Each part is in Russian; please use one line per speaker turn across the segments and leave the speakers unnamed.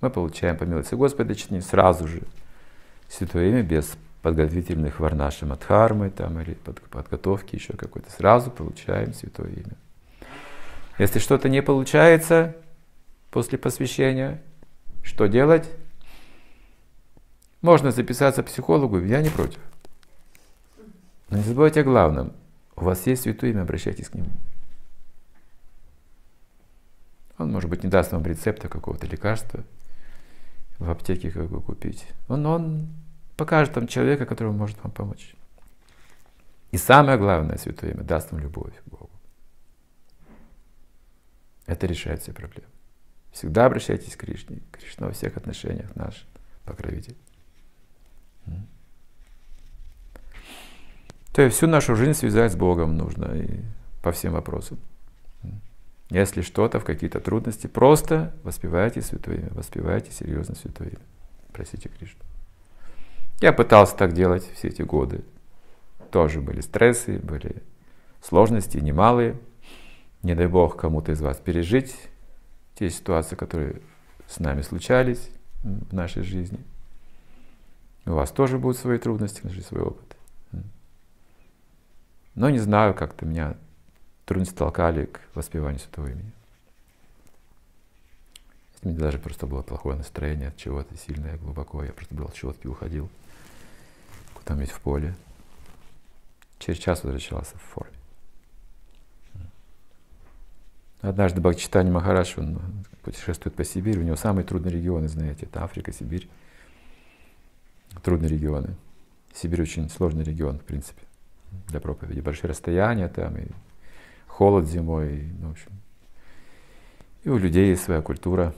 Мы получаем по милости Господа чтение сразу же Святое Имя без подготовительных варнаши Мадхармы там, или под, подготовки еще какой-то. Сразу получаем Святое Имя. Если что-то не получается после посвящения, что делать? Можно записаться к психологу, я не против. Но не забывайте о главном. У вас есть Святое Имя, обращайтесь к Нему. Он, может быть, не даст вам рецепта какого-то лекарства в аптеке, как бы купить. Он, он покажет вам человека, который может вам помочь. И самое главное, Святое Имя даст вам любовь к Богу. Это решает все проблемы. Всегда обращайтесь к Кришне. Кришна во всех отношениях наш покровитель. То есть всю нашу жизнь связать с Богом нужно и по всем вопросам. Если что-то, в какие-то трудности, просто воспевайте Святое Имя, воспевайте серьезно Святое Имя. Просите Кришну. Я пытался так делать все эти годы. Тоже были стрессы, были сложности немалые. Не дай Бог кому-то из вас пережить те ситуации, которые с нами случались в нашей жизни. У вас тоже будут свои трудности, свой опыт. Но не знаю, как-то меня трудности толкали к воспеванию святого имени. У меня даже просто было плохое настроение от чего-то сильное, глубоко. Я просто брал щетки, уходил куда-нибудь в поле. Через час возвращался в форме. Однажды Бхактичитани Махараш, он путешествует по Сибири, у него самые трудные регионы, знаете, это Африка, Сибирь. Трудные регионы. Сибирь очень сложный регион, в принципе, для проповеди. Большие расстояния там, и холод зимой, ну, в общем. И у людей есть своя культура.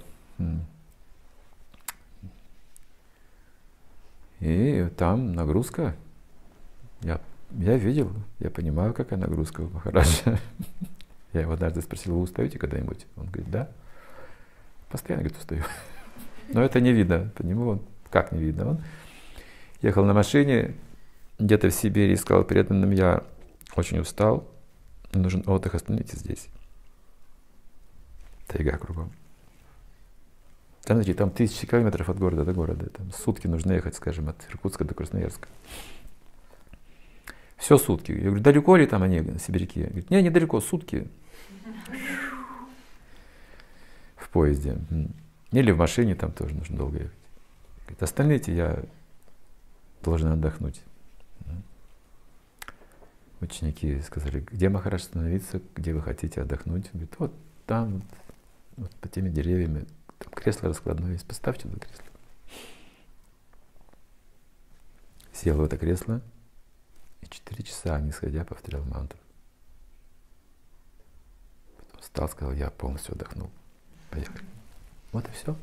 И там нагрузка. Я, я видел, я понимаю, какая нагрузка у Махараджа. Я его однажды спросил, вы устаете когда-нибудь? Он говорит, да. Постоянно, говорит, устаю. Но это не видно по нему. Он, как не видно? Он ехал на машине где-то в Сибири и сказал преданным, я очень устал, нужен отдых, остановитесь здесь. Тайга кругом. Там, знаете, там тысячи километров от города до города. Там сутки нужно ехать, скажем, от Иркутска до Красноярска. Все сутки. Я говорю, далеко ли там они, сибиряки? Говорит, не, недалеко, сутки. В поезде. Или в машине там тоже нужно долго ехать. Говорит, остальные я должен отдохнуть. Ученики сказали, где Махарадж остановиться, где вы хотите отдохнуть? Он говорит, вот там, вот, вот по теми деревьями, там кресло раскладное есть, поставьте туда кресло. Сел в это кресло и четыре часа, не сходя, повторял мантру. Потом встал, сказал, я полностью отдохнул. Поехали. Вот и все.